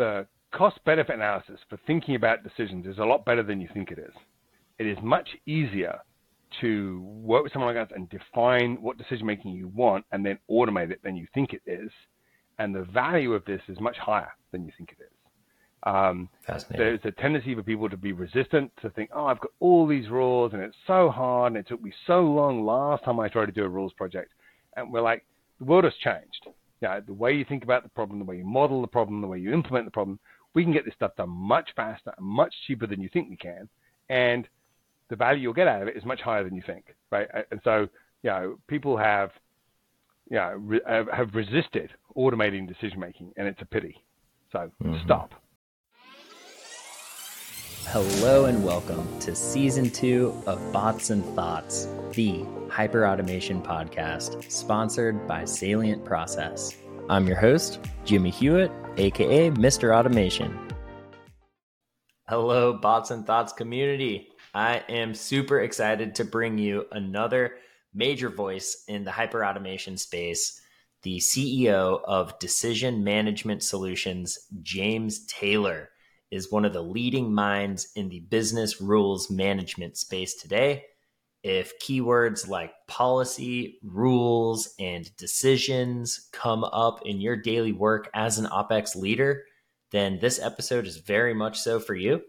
the cost benefit analysis for thinking about decisions is a lot better than you think it is. It is much easier to work with someone like us and define what decision making you want and then automate it than you think it is. And the value of this is much higher than you think it is. Um, there's a tendency for people to be resistant to think, oh, I've got all these rules and it's so hard and it took me so long last time I tried to do a rules project. And we're like, the world has changed. Yeah, the way you think about the problem, the way you model the problem, the way you implement the problem, we can get this stuff done much faster and much cheaper than you think we can. And the value you'll get out of it is much higher than you think, right? And so, you know, people have, you know, re- have resisted automating decision making, and it's a pity. So mm-hmm. stop. Hello and welcome to season two of Bots and Thoughts, the hyper automation podcast sponsored by Salient Process. I'm your host, Jimmy Hewitt, aka Mr. Automation. Hello, Bots and Thoughts community. I am super excited to bring you another major voice in the hyper automation space, the CEO of Decision Management Solutions, James Taylor, is one of the leading minds in the business rules management space today. If keywords like policy, rules, and decisions come up in your daily work as an OPEX leader, then this episode is very much so for you.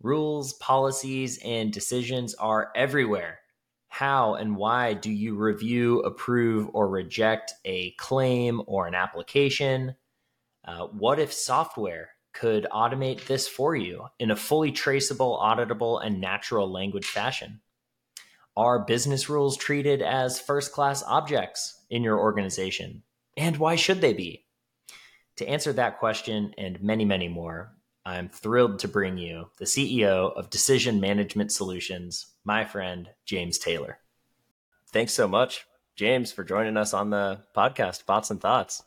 Rules, policies, and decisions are everywhere. How and why do you review, approve, or reject a claim or an application? Uh, what if software could automate this for you in a fully traceable, auditable, and natural language fashion? Are business rules treated as first class objects in your organization? And why should they be? To answer that question and many, many more, I'm thrilled to bring you the CEO of Decision Management Solutions, my friend, James Taylor. Thanks so much, James, for joining us on the podcast, Bots and Thoughts.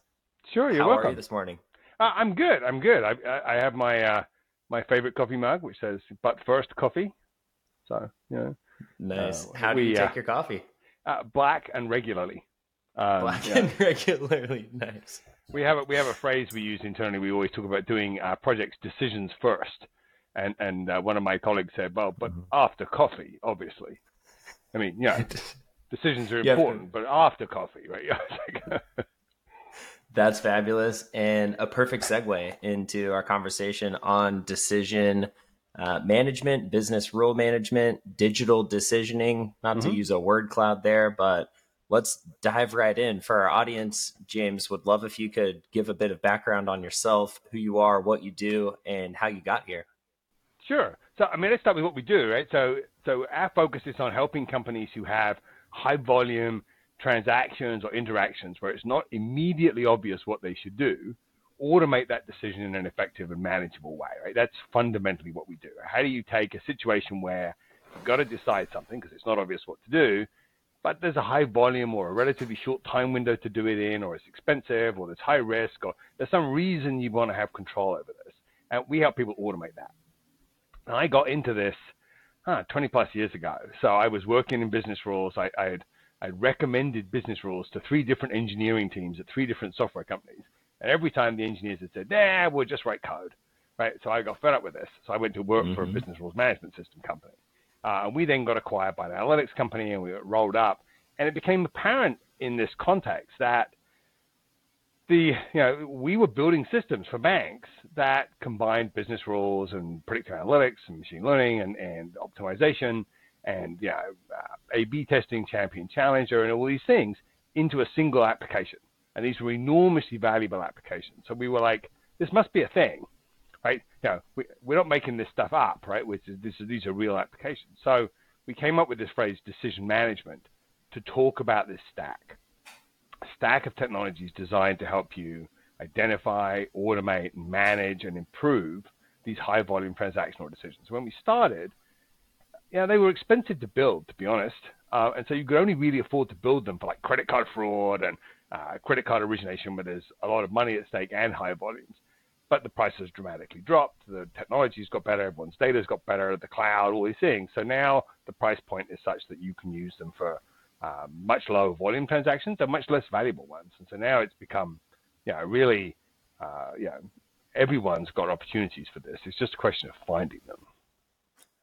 Sure, you're How welcome. How are you this morning? Uh, I'm good. I'm good. I, I have my uh, my favorite coffee mug, which says "But first, coffee." So, you know. Nice. Uh, How do you take uh, your coffee? Uh, black and regularly. Um, black yeah. and regularly. Nice we have a, we have a phrase we use internally. We always talk about doing uh, projects decisions first, and and uh, one of my colleagues said, "Well, but mm-hmm. after coffee, obviously." I mean, yeah, decisions are important, but after coffee, right? That's fabulous, and a perfect segue into our conversation on decision uh, management, business rule management, digital decisioning. Not mm-hmm. to use a word cloud there, but let's dive right in. For our audience, James, would love if you could give a bit of background on yourself, who you are, what you do, and how you got here. Sure. So, I mean, let's start with what we do, right? So, so our focus is on helping companies who have high volume transactions or interactions where it's not immediately obvious what they should do, automate that decision in an effective and manageable way, right? That's fundamentally what we do. How do you take a situation where you've got to decide something because it's not obvious what to do, but there's a high volume or a relatively short time window to do it in, or it's expensive, or there's high risk, or there's some reason you want to have control over this. And we help people automate that. And I got into this huh, 20 plus years ago. So I was working in business rules. I, I had I recommended business rules to three different engineering teams at three different software companies. And every time the engineers had said, nah, we'll just write code. Right. So I got fed up with this. So I went to work mm-hmm. for a mm-hmm. business rules management system company. Uh, we then got acquired by an analytics company and we got rolled up. And it became apparent in this context that the, you know, we were building systems for banks that combined business rules and predictive analytics and machine learning and, and optimization and, you know, uh, A-B testing, champion challenger, and all these things into a single application. And these were enormously valuable applications. So we were like, this must be a thing right? You know, we, we're not making this stuff up, right? Which is, this, these are real applications. So we came up with this phrase, decision management, to talk about this stack. A stack of technologies designed to help you identify, automate, manage, and improve these high volume transactional decisions. When we started, yeah, they were expensive to build, to be honest. Uh, and so you could only really afford to build them for like credit card fraud and uh, credit card origination where there's a lot of money at stake and high volumes but the price has dramatically dropped. The technology's got better, everyone's data's got better, the cloud, all these things. So now the price point is such that you can use them for uh, much lower volume transactions and much less valuable ones. And so now it's become, you know, really, uh, you know, everyone's got opportunities for this. It's just a question of finding them.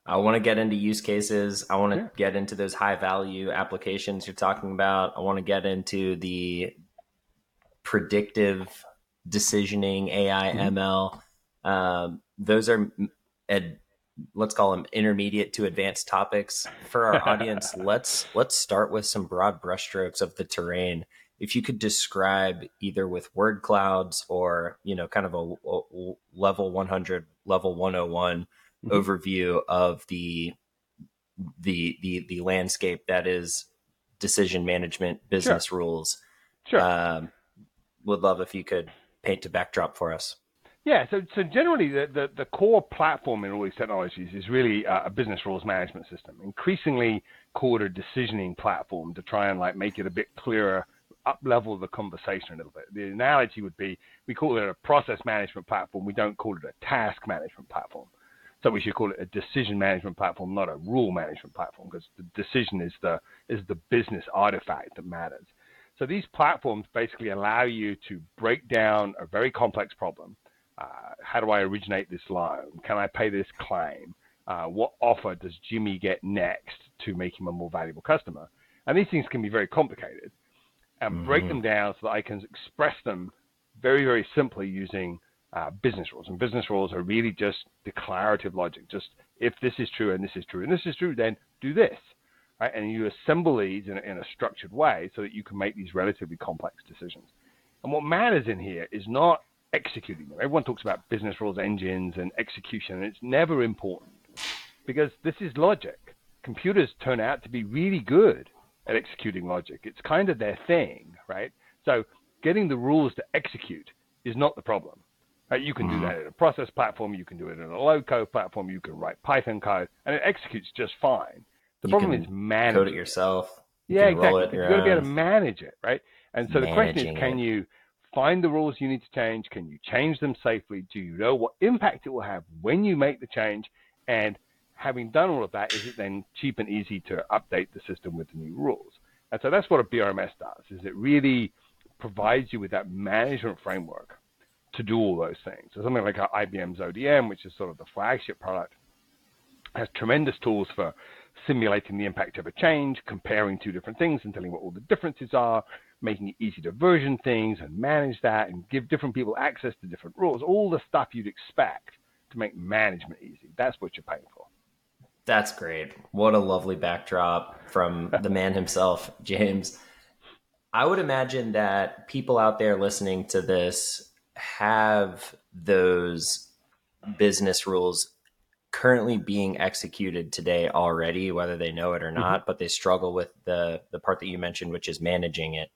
I want to get into use cases. I want to yeah. get into those high value applications you're talking about. I want to get into the predictive decisioning, AI, mm-hmm. ML. Um, those are, ed, let's call them intermediate to advanced topics for our audience. let's let's start with some broad brushstrokes of the terrain. If you could describe either with word clouds or you know, kind of a, a level 100, level 101 mm-hmm. overview of the the the the landscape that is decision management business sure. rules. Sure. Um, would love if you could paint a backdrop for us. Yeah, so so generally the, the, the core platform in all these technologies is really a business rules management system, increasingly called a decisioning platform to try and like make it a bit clearer, up level the conversation a little bit. The analogy would be we call it a process management platform, we don't call it a task management platform. So we should call it a decision management platform, not a rule management platform, because the decision is the is the business artifact that matters. So these platforms basically allow you to break down a very complex problem. Uh, how do I originate this loan? Can I pay this claim? Uh, what offer does Jimmy get next to make him a more valuable customer? And these things can be very complicated. And mm-hmm. break them down so that I can express them very, very simply using uh, business rules. And business rules are really just declarative logic. Just if this is true and this is true and this is true, then do this. Right? And you assemble these in in a structured way so that you can make these relatively complex decisions. And what matters in here is not executing them. Everyone talks about business rules engines and execution, and it's never important because this is logic. Computers turn out to be really good at executing logic. It's kind of their thing, right? So getting the rules to execute is not the problem. Right? You can mm-hmm. do that in a process platform. You can do it in a low code platform. You can write Python code, and it executes just fine. The you problem is manage code it yourself. You yeah, exactly. You've got to be able to manage it, right? And so the question is, can it. you find the rules you need to change? Can you change them safely? Do you know what impact it will have when you make the change? And having done all of that, is it then cheap and easy to update the system with the new rules? And so that's what a BRMS does, is it really provides you with that management framework to do all those things. So something like IBM's ODM, which is sort of the flagship product, has tremendous tools for simulating the impact of a change, comparing two different things and telling what all the differences are, making it easy to version things and manage that and give different people access to different rules, all the stuff you'd expect to make management easy. That's what you're paying for. That's great. What a lovely backdrop from the man himself, James. I would imagine that people out there listening to this have those business rules currently being executed today already, whether they know it or mm-hmm. not, mm-hmm. but they struggle with the the part that you mentioned, which is managing it.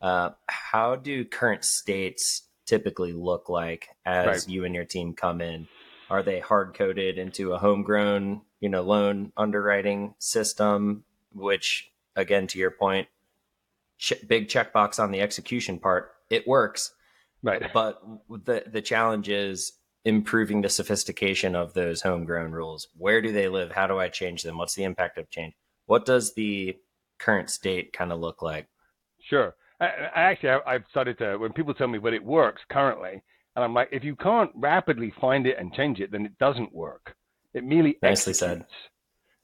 Uh, how do current states typically look like as right. you and your team come in? Are they hard coded into a homegrown, you know, loan underwriting system? Which, again, to your point, ch- big checkbox on the execution part, it works Right. But the the challenge is improving the sophistication of those homegrown rules. Where do they live? How do I change them? What's the impact of change? What does the current state kind of look like? Sure. I, I actually, I, have started to when people tell me what it works currently, and I'm like, if you can't rapidly find it and change it, then it doesn't work. It merely nicely executes. said.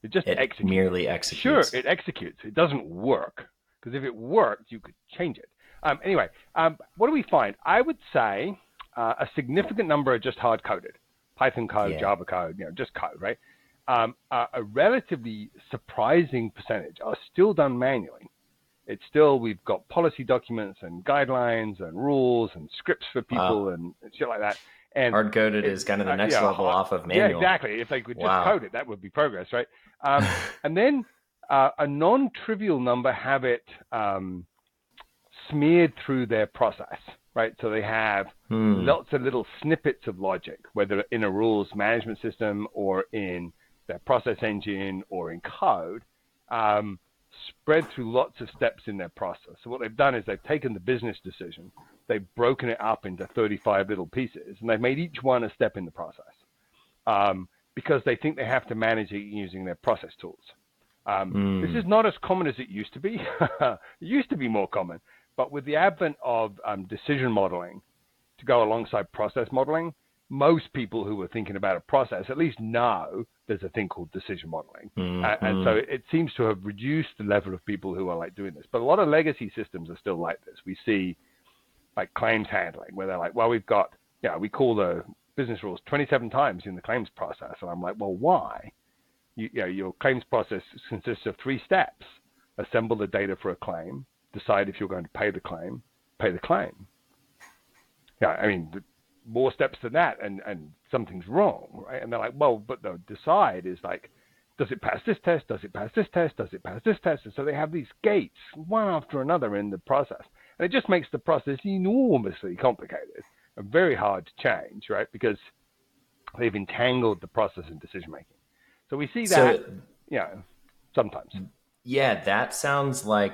It just it executes. merely executes. Sure, it executes. It doesn't work because if it worked, you could change it. Um, anyway, um, what do we find? I would say uh, a significant number are just hard coded, Python code, yeah. Java code, you know, just code, right? Um, uh, a relatively surprising percentage are still done manually. It's still we've got policy documents and guidelines and rules and scripts for people wow. and shit like that. And hard coded is kind of the uh, next uh, yeah, level off of manual. Yeah, exactly. If they could just wow. code it, that would be progress, right? Um, and then uh, a non-trivial number have it um, smeared through their process, right? So they have hmm. lots of little snippets of logic, whether in a rules management system or in their process engine or in code, um, spread through lots of steps in their process. So what they've done is they've taken the business decision, they've broken it up into 35 little pieces, and they've made each one a step in the process um, because they think they have to manage it using their process tools. Um, mm. This is not as common as it used to be. it used to be more common, but with the advent of um, decision modeling, to go alongside process modeling, most people who are thinking about a process at least know there's a thing called decision modeling. Mm-hmm. And, and, so it seems to have reduced the level of people who are like doing this. But a lot of legacy systems are still like this. We see like claims handling where they're like, well, we've got, yeah, we call the business rules 27 times in the claims process. And I'm like, well, why? You, you know, your claims process consists of three steps. Assemble the data for a claim, decide if you're going to pay the claim, pay the claim. Yeah, I mean, more steps than that and, and something's wrong, right? And they're like, well, but the decide is like, does it pass this test? Does it pass this test? Does it pass this test? And so they have these gates one after another in the process. And it just makes the process enormously complicated and very hard to change, right? Because they've entangled the process in decision making. So we see that, so, you know, sometimes. Yeah, that sounds like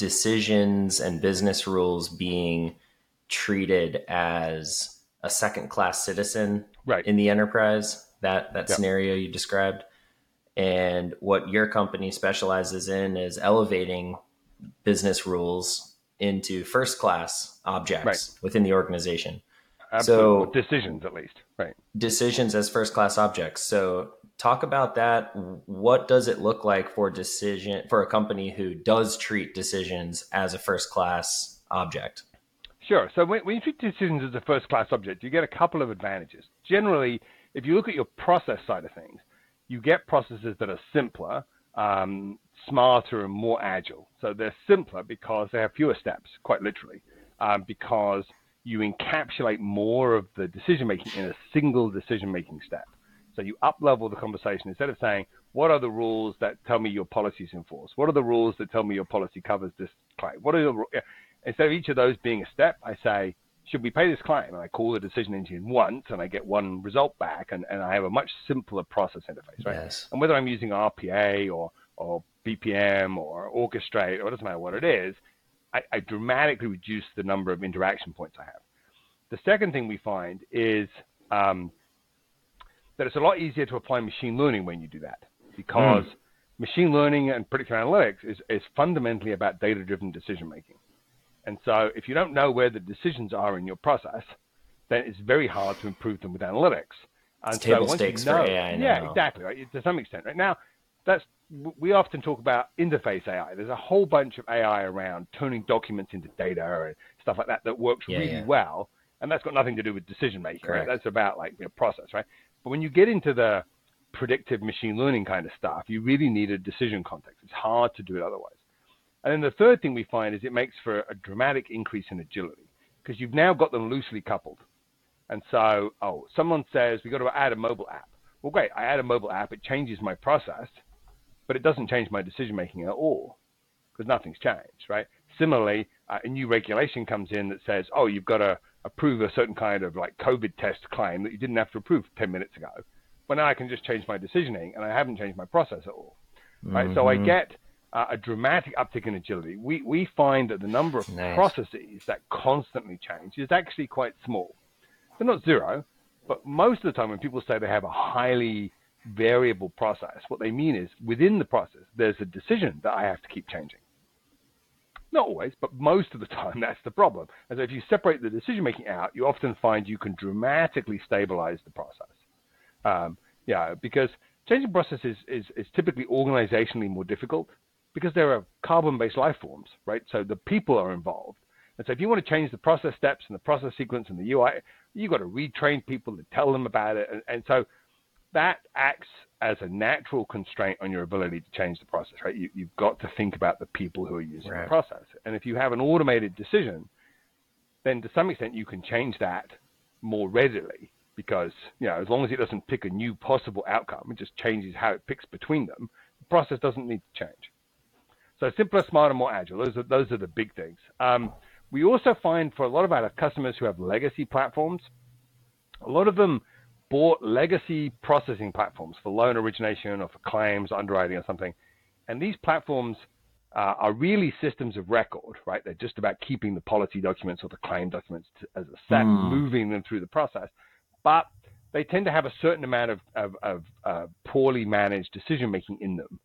decisions and business rules being treated as a second class citizen right. in the enterprise that that scenario you described and what your company specializes in is elevating business rules into first class objects right. within the organization Absolutely. so decisions at least right decisions as first class objects so talk about that what does it look like for decision for a company who does treat decisions as a first class object Sure. So when, when you treat decisions as a first class object, you get a couple of advantages. Generally, if you look at your process side of things, you get processes that are simpler, um, smarter, and more agile. So they're simpler because they have fewer steps, quite literally, um, because you encapsulate more of the decision making in a single decision making step. So you up level the conversation instead of saying, what are the rules that tell me your policy is enforced? What are the rules that tell me your policy covers this claim? What are the Instead of each of those being a step, I say, should we pay this claim? And I call the decision engine once and I get one result back and, and I have a much simpler process interface, right? Yes. And whether I'm using RPA or, or BPM or Orchestrate or it doesn't matter what it is, I, I dramatically reduce the number of interaction points I have. The second thing we find is um, that it's a lot easier to apply machine learning when you do that because mm. machine learning and predictive analytics is, is fundamentally about data driven decision making. And so if you don't know where the decisions are in your process, then it's very hard to improve them with analytics. And it's so table stakes you know, for AI. Yeah, exactly. Right? To some extent. Right now, that's we often talk about interface AI. There's a whole bunch of AI around turning documents into data and stuff like that that works yeah, really yeah. well, and that's got nothing to do with decision making. Right? That's about like know, process, right? But when you get into the predictive machine learning kind of stuff, you really need a decision context. It's hard to do it otherwise. And then the third thing we find is it makes for a dramatic increase in agility because you've now got them loosely coupled. And so, oh, someone says we've got to add a mobile app. Well, great, I add a mobile app, it changes my process, but it doesn't change my decision making at all because nothing's changed, right? Similarly, uh, a new regulation comes in that says, oh, you've got to approve a certain kind of like COVID test claim that you didn't have to approve 10 minutes ago. Well, now I can just change my decisioning and I haven't changed my process at all, right? Mm-hmm. So I mm-hmm. get uh, a dramatic uptick in agility. We, we find that the number of nice. processes that constantly change is actually quite small. They're not zero, but most of the time when people say they have a highly variable process, what they mean is within the process, there's a decision that I have to keep changing. Not always, but most of the time that's the problem. And so if you separate the decision making out, you often find you can dramatically stabilize the process. Um, yeah, because changing processes is, is, is typically organizationally more difficult because there are carbon-based life forms, right? So the people are involved. And so if you want to change the process steps and the process sequence and the UI, you've got to retrain people to tell them about it. And, and so that acts as a natural constraint on your ability to change the process, right? You, have got to think about the people who are using right. the process. And if you have an automated decision, then to some extent you can change that more readily because, you know, as long as it doesn't pick a new possible outcome, it just changes how it picks between them, the process doesn't need to change. So simpler, smarter, more agile. Those are, those are the big things. Um, we also find for a lot of our customers who have legacy platforms, a lot of them bought legacy processing platforms for loan origination or for claims, underwriting, or something. And these platforms uh, are really systems of record, right? They're just about keeping the policy documents or the claim documents to, as a set, mm. moving them through the process. But they tend to have a certain amount of, of, of uh, poorly managed decision making in them.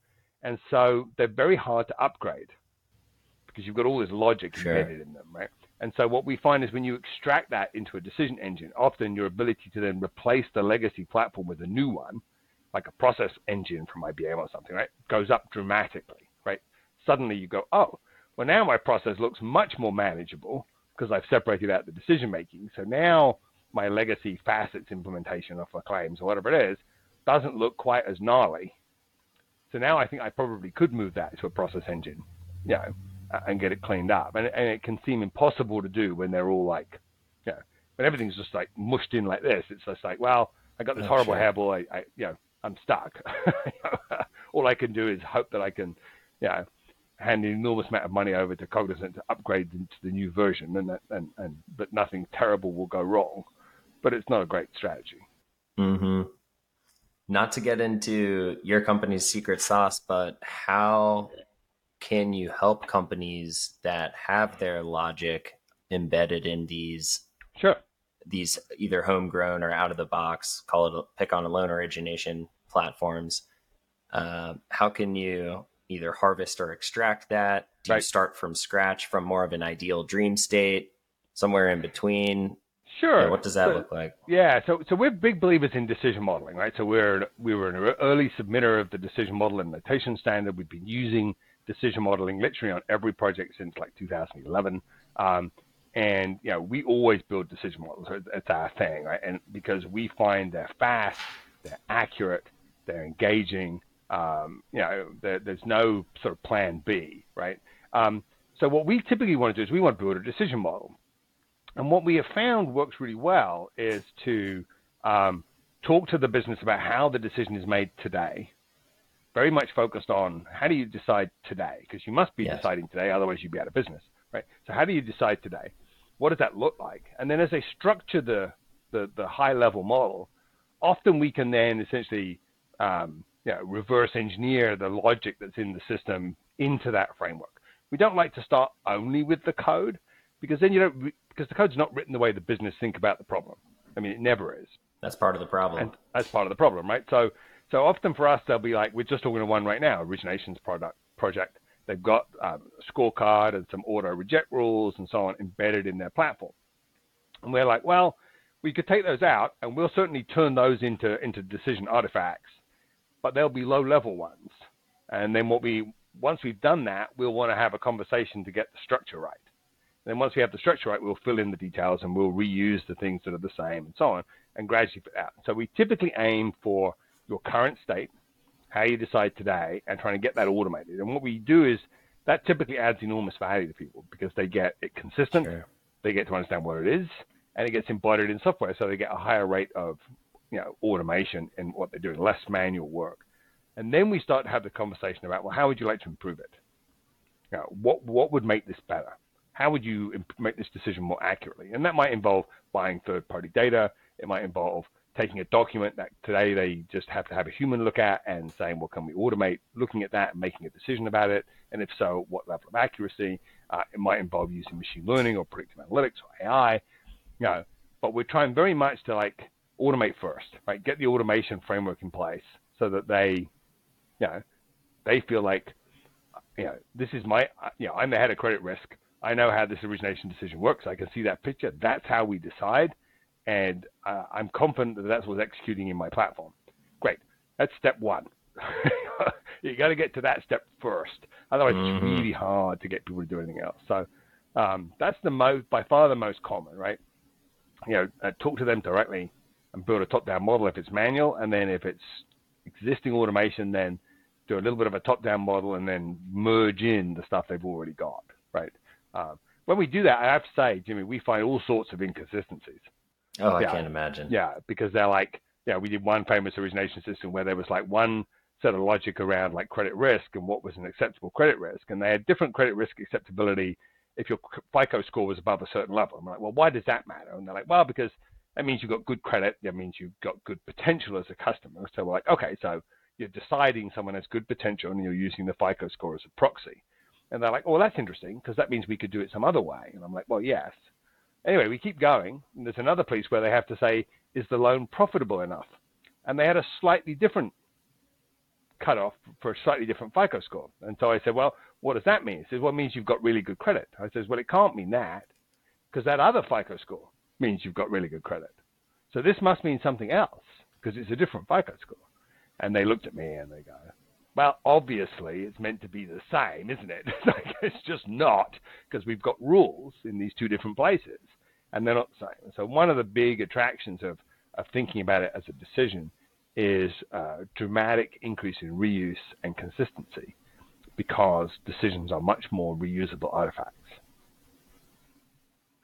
And so they're very hard to upgrade because you've got all this logic sure. embedded in them, right? And so what we find is when you extract that into a decision engine, often your ability to then replace the legacy platform with a new one, like a process engine from IBM or something, right, goes up dramatically, right? Suddenly you go, oh, well now my process looks much more manageable because I've separated out the decision making. So now my legacy facets implementation of claims or whatever it is doesn't look quite as gnarly. So now I think I probably could move that to a process engine, you know, and get it cleaned up. And, and it can seem impossible to do when they're all like, you know, when everything's just like mushed in like this. It's just like, well, I got this oh, horrible sure. hairball. I, I, you know, I'm stuck. all I can do is hope that I can, you know, hand an enormous amount of money over to Cognizant to upgrade them to the new version, and that, and and but nothing terrible will go wrong. But it's not a great strategy. Hmm. Not to get into your company's secret sauce, but how can you help companies that have their logic embedded in these sure these either homegrown or out of the box call it a, pick on a loan origination platforms uh, how can you either harvest or extract that do right. you start from scratch from more of an ideal dream state somewhere in between Sure. Yeah, what does that so, look like? Yeah, so so we're big believers in decision modeling, right? So we're we were an early submitter of the decision model and notation standard. We've been using decision modeling literally on every project since like 2011. Um, and you know, we always build decision models. It's our thing, right? And because we find they're fast, they're accurate, they're engaging. Um, you know, there's no sort of plan B, right? Um, so what we typically want to do is we want to build a decision model. And what we have found works really well is to um, talk to the business about how the decision is made today, very much focused on how do you decide today? Because you must be yes. deciding today, otherwise you'd be out of business, right? So how do you decide today? What does that look like? And then as they structure the the, the high level model, often we can then essentially um, you know, reverse engineer the logic that's in the system into that framework. We don't like to start only with the code because then you don't because the code's not written the way the business think about the problem. I mean, it never is. That's part of the problem. And that's part of the problem, right? So so often for us, they'll be like, we're just talking to one right now, originations product project. They've got um, a scorecard and some auto reject rules and so on embedded in their platform. And we're like, well, we could take those out and we'll certainly turn those into, into decision artifacts, but they'll be low level ones. And then what we, once we've done that, we'll want to have a conversation to get the structure right. And then once we have the structure right, we'll fill in the details and we'll reuse the things that are the same and so on and gradually fit out. So we typically aim for your current state, how you decide today, and trying to get that automated. And what we do is that typically adds enormous value to people because they get it consistent, sure. they get to understand what it is, and it gets embodied in software, so they get a higher rate of you know automation in what they're doing, less manual work. And then we start to have the conversation about, well, how would you like to improve it? You know, what what would make this better? How would you make this decision more accurately? And that might involve buying third-party data. It might involve taking a document that today they just have to have a human look at and saying, well, can we automate looking at that and making a decision about it? And if so, what level of accuracy? Uh, it might involve using machine learning or predictive analytics or AI, you know, but we're trying very much to like automate first, right? Get the automation framework in place so that they, you know, they feel like, you know, this is my, you know, I'm the head of credit risk. I know how this origination decision works. I can see that picture. That's how we decide and uh, I'm confident that that's what's executing in my platform. Great. That's step one. you got to get to that step first. Otherwise, mm-hmm. it's really hard to get people to do anything else. So um, that's the most, by far, the most common, right? You know, uh, talk to them directly and build a top-down model if it's manual, and then if it's existing automation, then do a little bit of a top-down model and then merge in the stuff they've already got, right? Um, when we do that, I have to say, Jimmy, we find all sorts of inconsistencies. Oh, yeah. I can't imagine. Yeah, because they're like, yeah, we did one famous origination system where there was like one set of logic around like credit risk and what was an acceptable credit risk, and they had different credit risk acceptability if your FICO score was above a certain level. I'm like, well, why does that matter? And they're like, well, because that means you've got good credit. That means you've got good potential as a customer. So we're like, okay, so you're deciding someone has good potential and you're using the FICO score as a proxy. And they're like, oh, that's interesting because that means we could do it some other way. And I'm like, well, yes. Anyway, we keep going. And there's another place where they have to say, is the loan profitable enough? And they had a slightly different cutoff for a slightly different FICO score. And so I said, well, what does that mean? He says, well, it means you've got really good credit. I says, well, it can't mean that. because that other FICO score means you've got really good credit. So this must mean something else because it's a different FICO score. And they looked at me and they go, well, obviously it's meant to be the same, isn't it? it's just not because we've got rules in these two different places and they're not the uh, same. So one of the big attractions of, of thinking about it as a decision is a dramatic increase in reuse and consistency because decisions are much more reusable artifacts.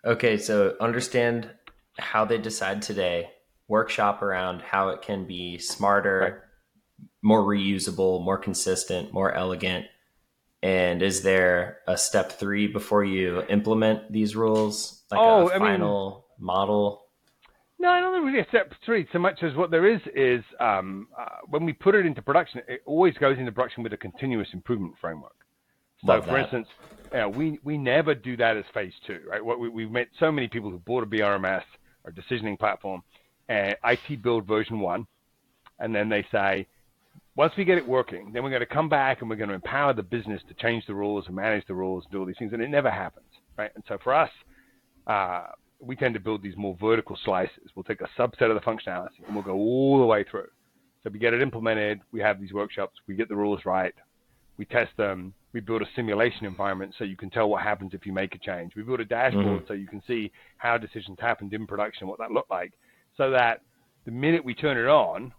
Okay, so understand how they decide today, workshop around how it can be smarter, right. more reusable, more consistent, more elegant. And is there a step three before you implement these rules, like oh, a final I mean, model? No, I don't think really a step three so much as what there is is um, uh, when we put it into production, it always goes into production with a continuous improvement framework. So, Love for that. instance, we we never do that as phase two, right? What we, we've met so many people who bought a BRMS or decisioning platform, and IT build version one, and then they say, once we get it working, then we're going to come back and we're going to empower the business to change the rules and manage the rules and do all these things, and it never happens, right? And so for us, uh, we tend to build these more vertical slices. We'll take a subset of the functionality and we'll go all the way through. So we get it implemented, we have these workshops, we get the rules right, we test them, we build a simulation environment so you can tell what happens if you make a change. We build a dashboard mm-hmm. so you can see how decisions happened in production, what that looked like, so that the minute we turn it on,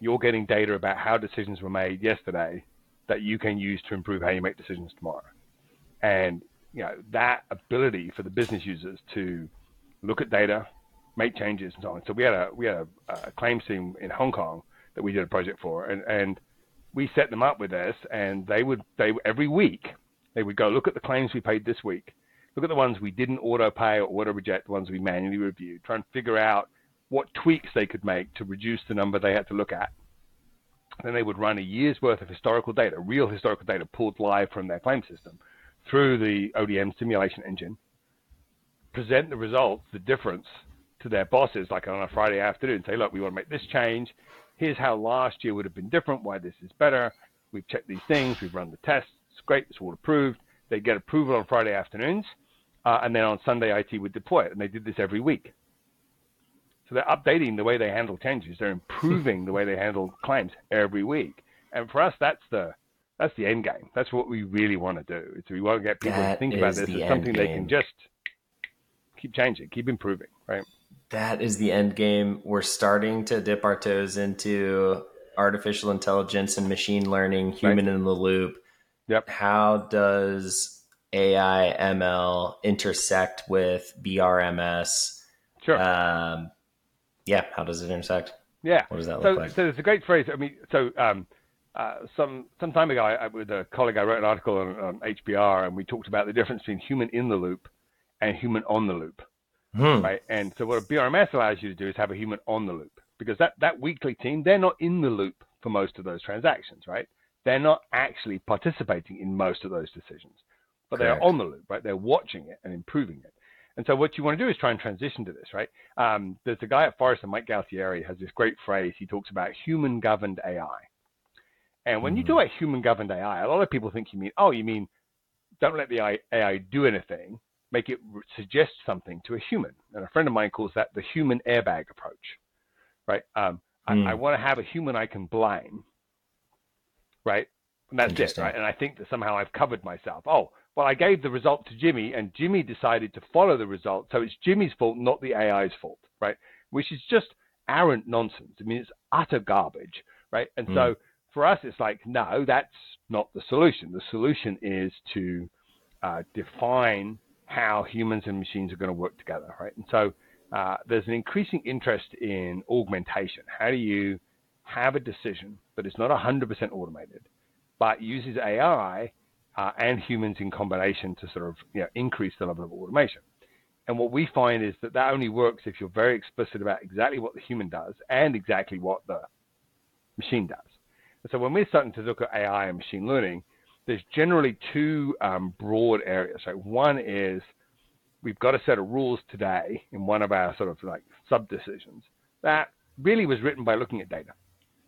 you're getting data about how decisions were made yesterday that you can use to improve how you make decisions tomorrow. And you know that ability for the business users to look at data, make changes, and so on. So we had a we had a, a claims team in Hong Kong that we did a project for, and and we set them up with this, and they would they every week they would go look at the claims we paid this week, look at the ones we didn't auto pay or auto reject, the ones we manually reviewed, try and figure out what tweaks they could make to reduce the number they had to look at. Then they would run a year's worth of historical data, real historical data pulled live from their claim system through the ODM simulation engine, present the results, the difference to their bosses, like on a Friday afternoon, say, look, we want to make this change here's how last year would have been different, why this is better. We've checked these things, we've run the tests, it's great, it's all approved. They get approval on Friday afternoons, uh, and then on Sunday IT would deploy it, and they did this every week. So they're updating the way they handle changes. They're improving the way they handle claims every week. And for us, that's the that's the end game. That's what we really want to do. It's we want to get people that to think about this as something game. they can just keep changing, keep improving, right? that is the end game. We're starting to dip our toes into artificial intelligence and machine learning, human right. in the loop. Yep. How does AI ML intersect with BRMS? Sure. Um, yeah. How does it intersect? Yeah. What does that so, look like? So it's a great phrase. I mean, so um, uh, some some time ago, I, with a colleague, I wrote an article on, on HBR, and we talked about the difference between human in the loop and human on the loop. Hmm. Right. And so what a BRMS allows you to do is have a human on the loop because that, that weekly team, they're not in the loop for most of those transactions, right? They're not actually participating in most of those decisions, but Correct. they're on the loop, right? They're watching it and improving it. And so what you want to do is try and transition to this, right? Um, there's a guy at Forrester, Mike Gualtieri, has this great phrase. He talks about human governed AI. And when mm-hmm. you do a human governed AI, a lot of people think you mean, oh, you mean don't let the AI do anything make it suggest something to a human. And a friend of mine calls that the human airbag approach, right? Um, mm. I, I hmm. want to have a human I can blame, right? And that's it, right? And I think that somehow I've covered myself. Oh, well, I gave the result to Jimmy, and Jimmy decided to follow the result, so it's Jimmy's fault, not the AI's fault, right? Which is just arrant nonsense. I mean, it's utter garbage, right? And mm. so for us, it's like, no, that's not the solution. The solution is to uh, define how humans and machines are going to work together, right? And so uh, there's an increasing interest in augmentation. How do you have a decision that is not 100% automated, but uses AI uh, and humans in combination to sort of you know, increase the level of automation? And what we find is that that only works if you're very explicit about exactly what the human does and exactly what the machine does. And so when we're starting to look at AI and machine learning, there's generally two um, broad areas. Right? One is we've got a set of rules today in one of our sort of like sub decisions that really was written by looking at data.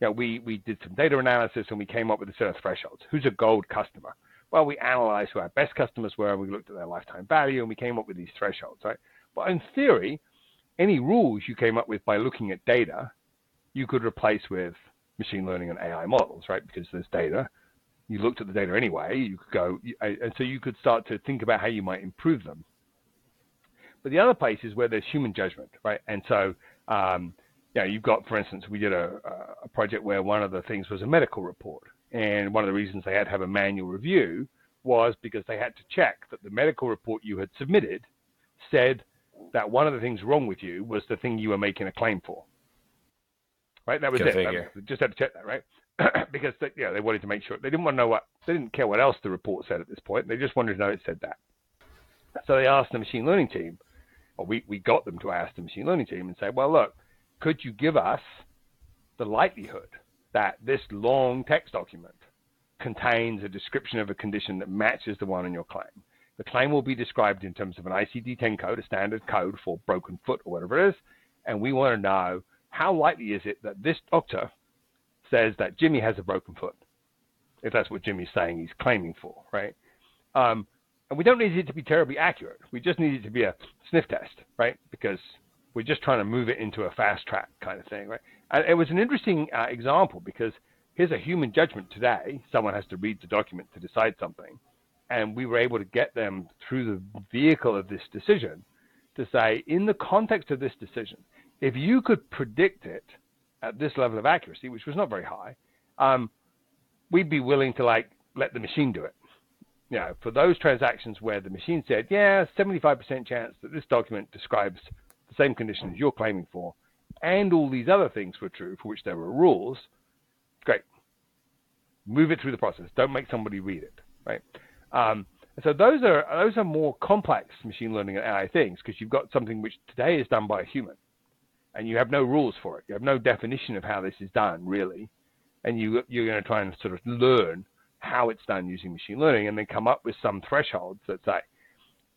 You know, we, we did some data analysis and we came up with a set of thresholds. Who's a gold customer? Well, we analyzed who our best customers were and we looked at their lifetime value and we came up with these thresholds, right? But in theory, any rules you came up with by looking at data, you could replace with machine learning and AI models, right? Because there's data. You looked at the data anyway. You could go, and so you could start to think about how you might improve them. But the other place is where there's human judgment, right? And so, um, you know, you've got, for instance, we did a, a project where one of the things was a medical report. And one of the reasons they had to have a manual review was because they had to check that the medical report you had submitted said that one of the things wrong with you was the thing you were making a claim for. Right? That was it. That, just had to check that, right? because they, you know, they wanted to make sure they didn't want to know what they didn't care what else the report said at this point. They just wanted to know it said that. So they asked the machine learning team, or we, we got them to ask the machine learning team and say, well, look, could you give us the likelihood that this long text document contains a description of a condition that matches the one in your claim? The claim will be described in terms of an ICD-10 code, a standard code for broken foot or whatever it is, and we want to know how likely is it that this doctor says that Jimmy has a broken foot, if that's what Jimmy's saying he's claiming for, right? Um, and we don't need it to be terribly accurate. We just need it to be a sniff test, right? Because we're just trying to move it into a fast track kind of thing, right? And it was an interesting uh, example because here's a human judgment today. Someone has to read the document to decide something. And we were able to get them through the vehicle of this decision to say, in the context of this decision, if you could predict it at this level of accuracy, which was not very high, um, we'd be willing to like let the machine do it. You know, for those transactions where the machine said, yeah, 75% chance that this document describes the same conditions you're claiming for, and all these other things were true for which there were rules, great. Move it through the process. Don't make somebody read it, right? Um, so those are those are more complex machine learning and AI things because you've got something which today is done by a human and you have no rules for it. You have no definition of how this is done, really. And you, you're going to try and sort of learn how it's done using machine learning and then come up with some thresholds that say.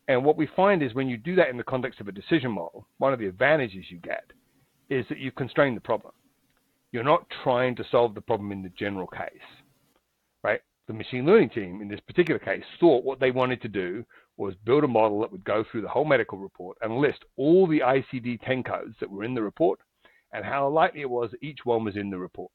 And what we find is when you do that in the context of a decision model, one of the advantages you get is that you constrain the problem. You're not trying to solve the problem in the general case? The machine learning team in this particular case thought what they wanted to do was build a model that would go through the whole medical report and list all the ICD-10 codes that were in the report and how likely it was that each one was in the report.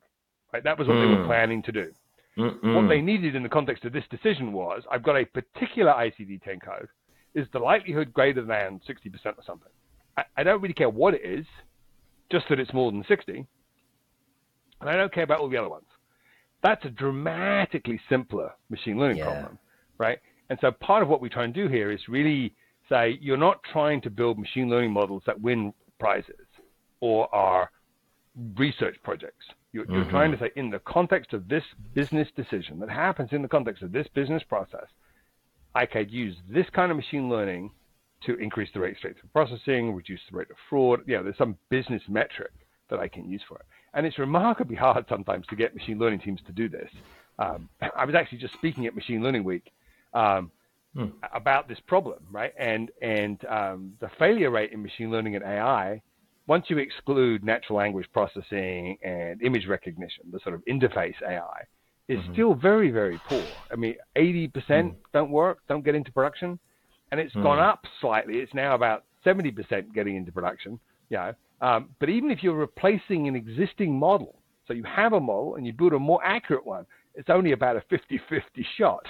Right? That was what mm. they were hmm. planning to do. Mm-mm. What they needed in the context of this decision was, I've got a particular ICD-10 code. Is the likelihood greater than 60% or something? I, I don't really care what it is, just that it's more than 60. And I don't care about all the other ones. That's a dramatically simpler machine learning yeah. problem, right? And so part of what we try and do here is really say you're not trying to build machine learning models that win prizes or are research projects. You're, mm-hmm. you're, trying to say, in the context of this business decision that happens in the context of this business process, I could use this kind of machine learning to increase the rate of processing, reduce the rate of fraud. You know, there's some business metric that I can use for it. And it's remarkably hard sometimes to get machine learning teams to do this. Um, I was actually just speaking at Machine Learning Week um, hmm. about this problem, right? And and um, the failure rate in machine learning and AI, once you exclude natural language processing and image recognition, the sort of interface AI, is mm-hmm. still very very poor. I mean, 80% mm. don't work, don't get into production, and it's mm. gone up slightly. It's now about 70% getting into production. Yeah. Um, but even if you're replacing an existing model, so you have a model and you build a more accurate one, it's only about a 50-50 shot.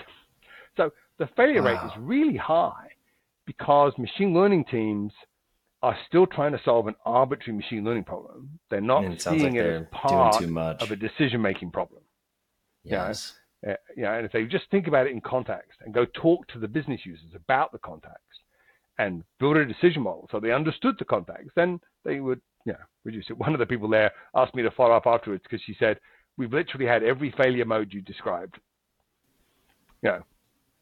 So the failure wow. rate is really high because machine learning teams are still trying to solve an arbitrary machine learning problem. They're not seeing like it as part of a decision making problem. Yes. Yeah, yeah, and if they just think about it in context and go talk to the business users about the context and build a decision model so they understood the context, then they would yeah, reduce it. One of the people there asked me to follow up afterwards because she said, We've literally had every failure mode you described. You know,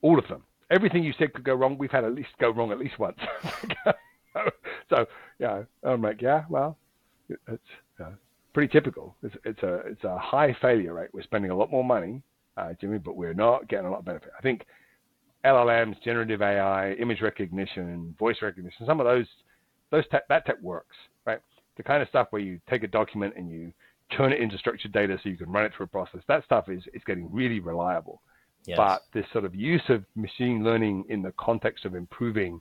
all of them. Everything you said could go wrong, we've had at least go wrong at least once. so, yeah, I'm like, yeah, well, it's pretty typical. It's, it's, a it's a high failure rate. We're spending a lot more money, uh, Jimmy, but we're not getting a lot of benefit. I think LLMs, generative AI, image recognition, voice recognition, some of those those that tech works, right? The kind of stuff where you take a document and you turn it into structured data so you can run it through a process. That stuff is is getting really reliable. Yes. But this sort of use of machine learning in the context of improving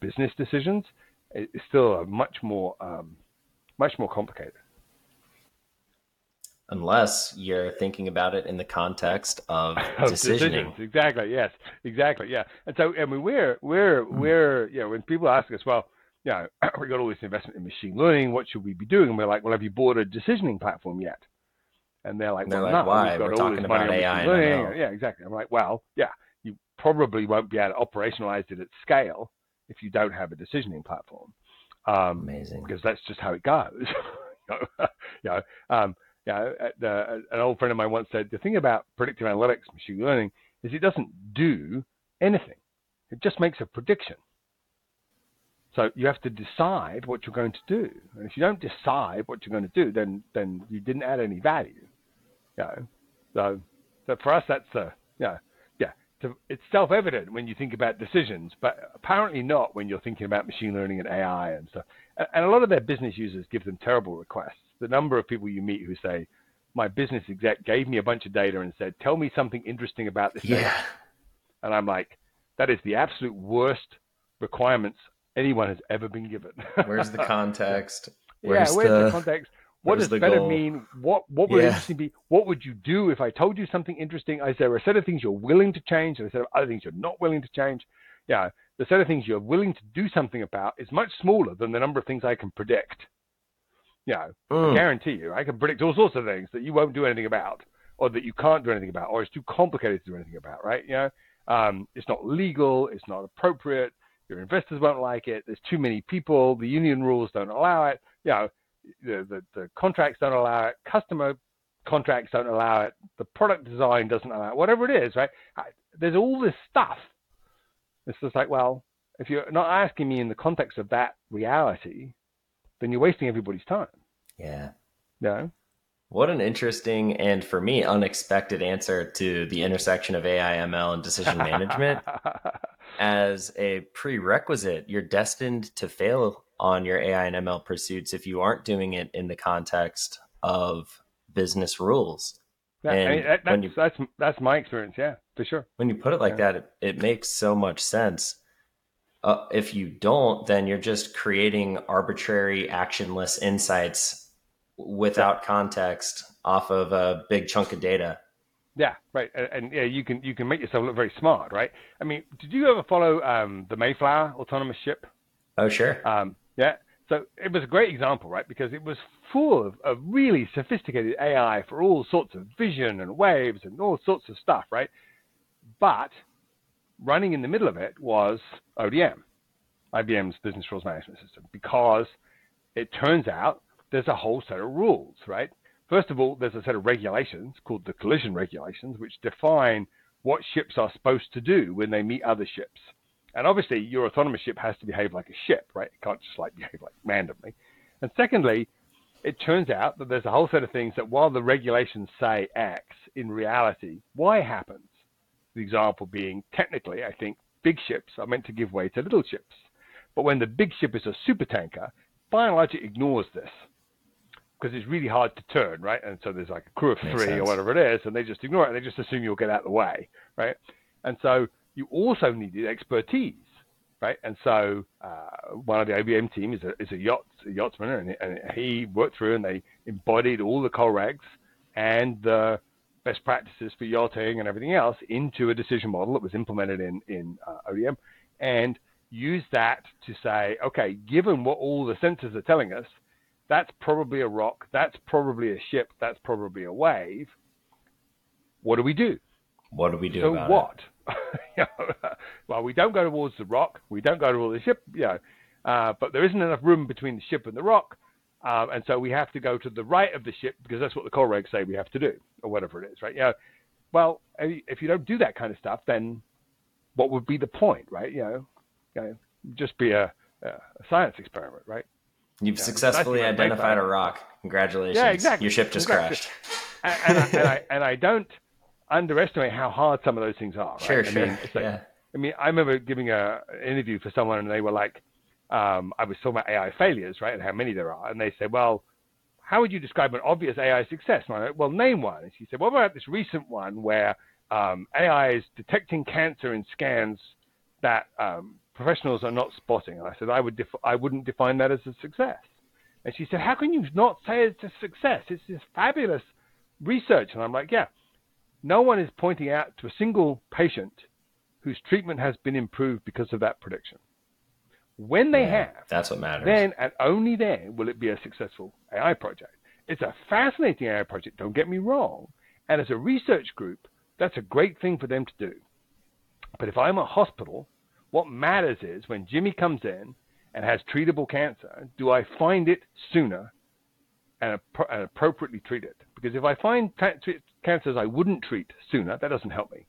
business decisions is still a much more um, much more complicated. Unless you're thinking about it in the context of Of decisioning. decisions. Exactly. Yes. Exactly. Yeah. And so, I mean, we're we're Hmm. we're you know when people ask us, well, you know, we got all this investment in machine learning. What should we be doing? And we're like, well, have you bought a decisioning platform yet? And they're like, They're well, like, no, why? we've got We're all talking this money about on AI machine and learning. Yeah, exactly. I'm like, well, yeah, you probably won't be able to operationalize it at scale if you don't have a decisioning platform. Um, Amazing. because that's just how it goes. you know, um, the, an old friend of mine once said the thing about predictive analytics, machine learning, is it doesn't do anything. It just makes a prediction. So you have to decide what you're going to do, and if you don't decide what you're going to do, then then you didn't add any value. You know, so so for us that's a yeah yeah. It's self-evident when you think about decisions, but apparently not when you're thinking about machine learning and AI and stuff. And a lot of their business users give them terrible requests. The number of people you meet who say, "My business exec gave me a bunch of data and said, tell me something interesting about this data," Yeah. and I'm like, that is the absolute worst requirements anyone has ever been given. Where's the context? yeah, Where's where's the, the- context? What does the better goal? mean? What what would Yeah. interesting be? What would you do if I told you something interesting? Is there a set of things you're willing to change and a set of other things you're not willing to change? Yeah, the set of things you're willing to do something about is much smaller than the number of things I can predict. Yeah, Mm. guarantee you, I can predict all sorts of things that you won't do anything about, or that you can't do anything about, or it's too complicated to do anything about, right? You know, um, it's not legal, it's not appropriate, your investors won't like it, there's too many people, the union rules don't allow it, you know, the, the, the contracts don't allow it, customer contracts don't allow it, the product design doesn't allow it, whatever it is, right? I- There's all this stuff. It's just like, well, if you're not asking me in the context of that reality, then you're wasting everybody's time. Yeah. No. What an interesting and for me unexpected answer to the intersection of AI, ML, and decision management. As a prerequisite, you're destined to fail on your AI and ML pursuits if you aren't doing it in the context of business rules. Yeah, I mean, that, that's, you- that's that's my experience. Yeah, for sure. When you put it like Yeah. that, it, it makes so much sense. Uh, if you don't, then you're just creating arbitrary, actionless insights without context off of a big chunk of data. Yeah, right. And, and yeah, you can you can make yourself look very smart, right? I mean, did you ever follow um, the Mayflower autonomous ship? Oh, sure. Um, yeah. So it was a great example, right? Because it was full of, of really sophisticated AI for all sorts of vision and waves and all sorts of stuff, right? But running in the middle of it was ODM, IBM's Business Rules Management System, because it turns out there's a whole set of rules, right? First of all, there's a set of regulations called the collision regulations, which define what ships are supposed to do when they meet other ships. And obviously, your autonomous ship has to behave like a ship, right? It can't just like behave like randomly. And secondly, it turns out that there's a whole set of things that while the regulations say X, in reality, Y happens. The example being, technically, I think big ships are meant to give way to little ships. But when the big ship is a super tanker, by and large, it ignores this because it's really hard to turn, right? And so there's like a crew of Makes three or whatever it is, and they just ignore it they just assume you'll get out of the way, right? And so you also needed expertise, right? And so uh, one of the IBM team is a, is a yacht a yachtsman, and, and he worked through and they embodied all the COLREGs and the best practices for yachting and everything else into a decision model that was implemented in in uh, ODM, and use that to say, okay, given what all the sensors are telling us, that's probably a rock, that's probably a ship, that's probably a wave. What do we do? What do we do so about what? You know, well, we don't go towards the rock. We don't go towards the ship. You know, uh, but there isn't enough room between the ship and the rock, um, and so we have to go to the right of the ship because that's what the COLREGs say we have to do, or whatever it is, right? You know, well, if you don't do that kind of stuff, then what would be the point, right? You know, you know just be a, a science experiment, right? You've Yeah, successfully what I make identified a rock. Congratulations. Yeah, exactly. Your ship just crashed. and, and, I, and, I, and I don't underestimate how hard some of those things are. Right? Sure, I sure. Mean, like- yeah. I mean, I remember giving a an interview for someone, and they were like, um, I was talking about AI failures, right, and how many there are, and they said, well, how would you describe an obvious AI success? And I went, well, name one. And she said, what about this recent one where um, AI is detecting cancer in scans that um, professionals are not spotting. And I said, I, would def- I wouldn't define that as a success. And she said, How can you not say it's a success? It's this fabulous research. And I'm like, Yeah, no one is pointing out to a single patient whose treatment has been improved because of that prediction. When they yeah, have, that's what matters. Then and only then will it be a successful AI project. It's a fascinating AI project, don't get me wrong. And as a research group, that's a great thing for them to do. But if I'm a hospital, what matters is when Jimmy comes in and has treatable cancer, do I find it sooner and, and appropriately treat it? Because if I find cancers I wouldn't treat sooner, that doesn't help me.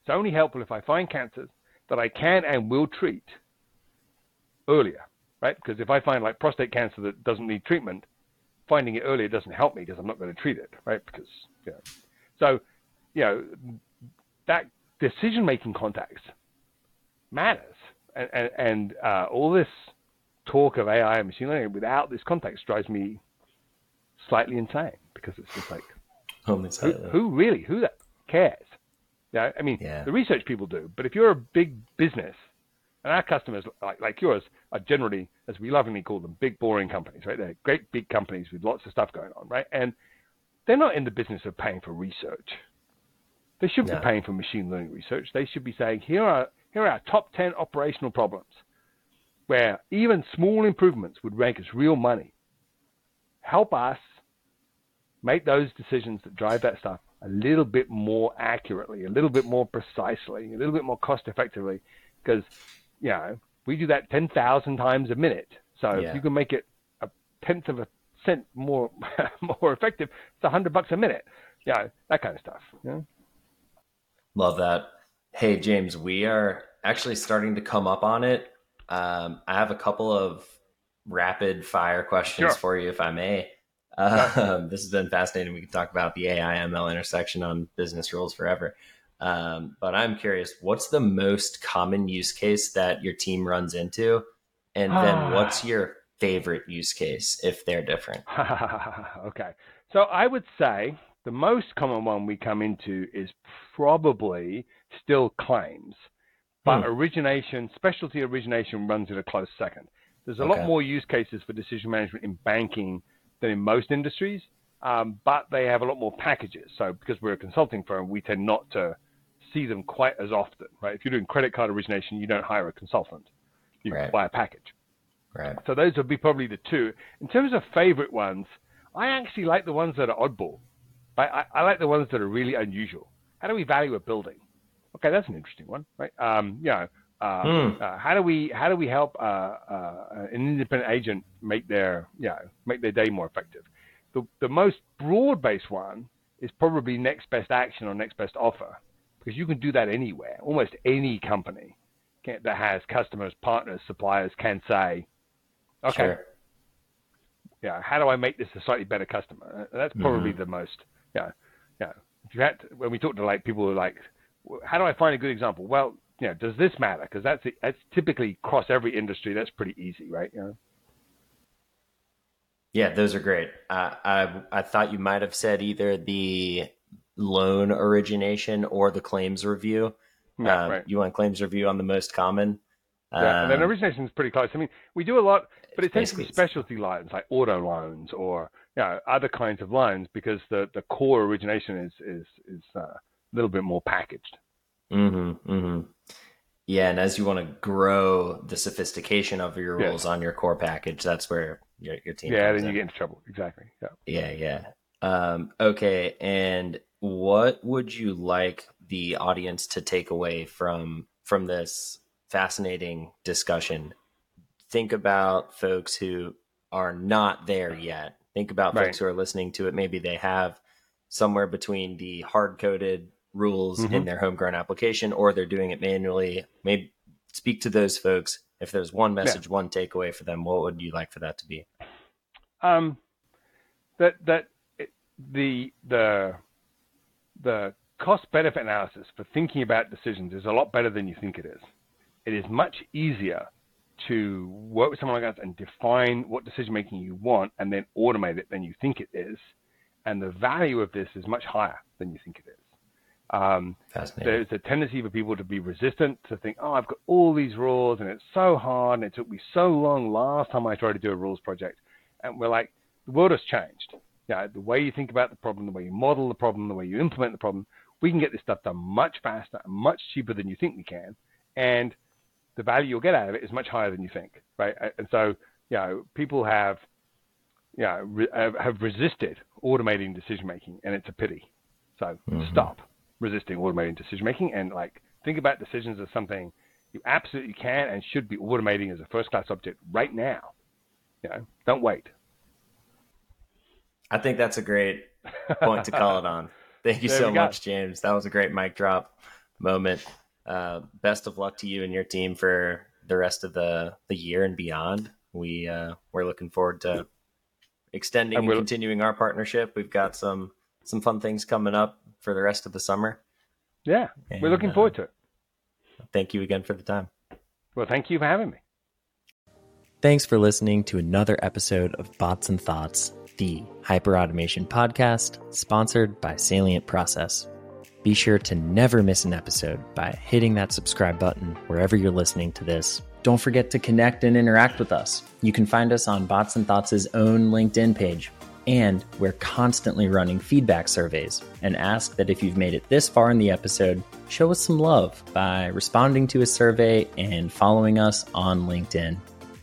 It's only helpful if I find cancers that I can and will treat earlier, right? Because if I find like prostate cancer that doesn't need treatment, finding it earlier doesn't help me because I'm not going to treat it, right? Because you know, so you know that decision-making context matters, and and, and uh, all this talk of AI and machine learning without this context drives me slightly insane because it's just like who, who, really who that cares? Yeah, I mean yeah. the research people do, but if you're a big business and our customers, like, like yours, are generally, as we lovingly call them, big, boring companies, right? They're great big companies with lots of stuff going on, right? And they're not in the business of paying for research. They shouldn't no. be paying for machine learning research. They should be saying, here are, here are our top 10 operational problems where even small improvements would rank us real money. Help us make those decisions that drive that stuff a little bit more accurately, a little bit more precisely, a little bit more cost effectively, because you know, we do that 10,000 times a minute. So yeah. if you can make it a tenth of a cent more more effective, it's a hundred bucks a minute. Yeah, that kind of stuff. Yeah. Love that. Hey James, we are actually starting to come up on it. Um, I have a couple of rapid fire questions sure. for you, if I may. Um, this has been fascinating. We can talk about the AI ML intersection on business rules forever. Um, but I'm curious, what's the most common use case that your team runs into? And then what's your favorite use case if they're different? okay. So I would say the most common one we come into is probably still claims, but hmm. origination, specialty origination runs in a close second. There's a okay. lot more use cases for decision management in banking than in most industries, um, but they have a lot more packages. So because we're a consulting firm, we tend not to see them quite as often, right? If you're doing credit card origination, you don't hire a consultant. You right. buy a package. Right. So those would be probably the two. In terms of favorite ones, I actually like the ones that are oddball. I, I, like the ones that are really unusual. How do we value a building? Okay, that's an interesting one, right? Um, you know, uh, mm. uh, how do we how do we help uh, uh, an independent agent make their you know, make their day more effective? The the most broad based one is probably next best action or next best offer because you can do that anywhere. Almost any company can, that has customers, partners, suppliers can say, okay, sure. yeah, how do I make this a slightly better customer? Uh, that's probably mm-hmm. the most, yeah, yeah. If you had to, when we talk to like people who are like, how do I find a good example? Well, you know, does this matter? Because that's that's typically across every industry. That's pretty easy, right? You know? Yeah, those are great. Uh, I I thought you might have said either the loan origination or the claims review. Um, right. You want claims review on the most common. Yeah, and then um, origination is pretty close. I mean, we do a lot, but it tends to be specialty lines like auto loans or you know, other kinds of loans because the, the core origination is is is uh, a little bit more packaged. Mm-hmm, mm-hmm. Yeah, and as you want to grow the sophistication of your rules on your core package, that's where your, your team. Yeah, then in. you get into trouble. Exactly. Yeah. Yeah, yeah. Um, okay, and what would you like the audience to take away from from this fascinating discussion? Think about folks who are not there yet. Think about right. folks who are listening to it. Maybe they have somewhere between the hard coded rules mm-hmm. in their homegrown application or they're doing it manually. Maybe speak to those folks. If there's one message, yeah. one takeaway for them, what would you like for that to be? Um, that that the the the cost benefit analysis for thinking about decisions is a lot better than you think it is. It is much easier to work with someone like us and define what decision making you want and then automate it than you think it is. And the value of this is much higher than you think it is. Um, there's a tendency for people to be resistant to think, oh, I've got all these rules and it's so hard and it took me so long last time I tried to do a rules project. And we're like, the world has changed. You know, the way you think about the problem, the way you model the problem, the way you implement the problem, we can get this stuff done much faster and much cheaper than you think we can. And the value you'll get out of it is much higher than you think, right? And so, you know, people have, you know, re- have resisted automating decision making, and it's a pity. So Mhm. stop resisting automating decision making, and like think about decisions as something you absolutely can and should be automating as a first class object right now. You know, don't wait. I think that's a great point to call it on. Thank you There so we go. much, James. That was a great mic drop moment. Uh, best of luck to you and your team for the rest of the, the year and beyond. We uh, we're looking forward to extending And and continuing our partnership. We've got some some fun things coming up for the rest of the summer. Yeah, we're And, looking uh, forward to it. Thank you again for the time. Well, thank you for having me. Thanks for listening to another episode of Bots and Thoughts, the hyperautomation podcast sponsored by Salient Process. Be sure to never miss an episode by hitting that subscribe button wherever you're listening to this. Don't forget to connect and interact with us. You can find us on Bots and Thoughts' own LinkedIn page. And we're constantly running feedback surveys and ask that if you've made it this far in the episode, show us some love by responding to a survey and following us on LinkedIn.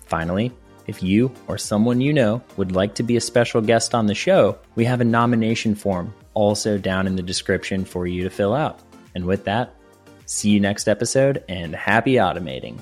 Finally, if you or someone you know would like to be a special guest on the show, we have a nomination form also down in the description for you to fill out. And with that, see you next episode and happy automating.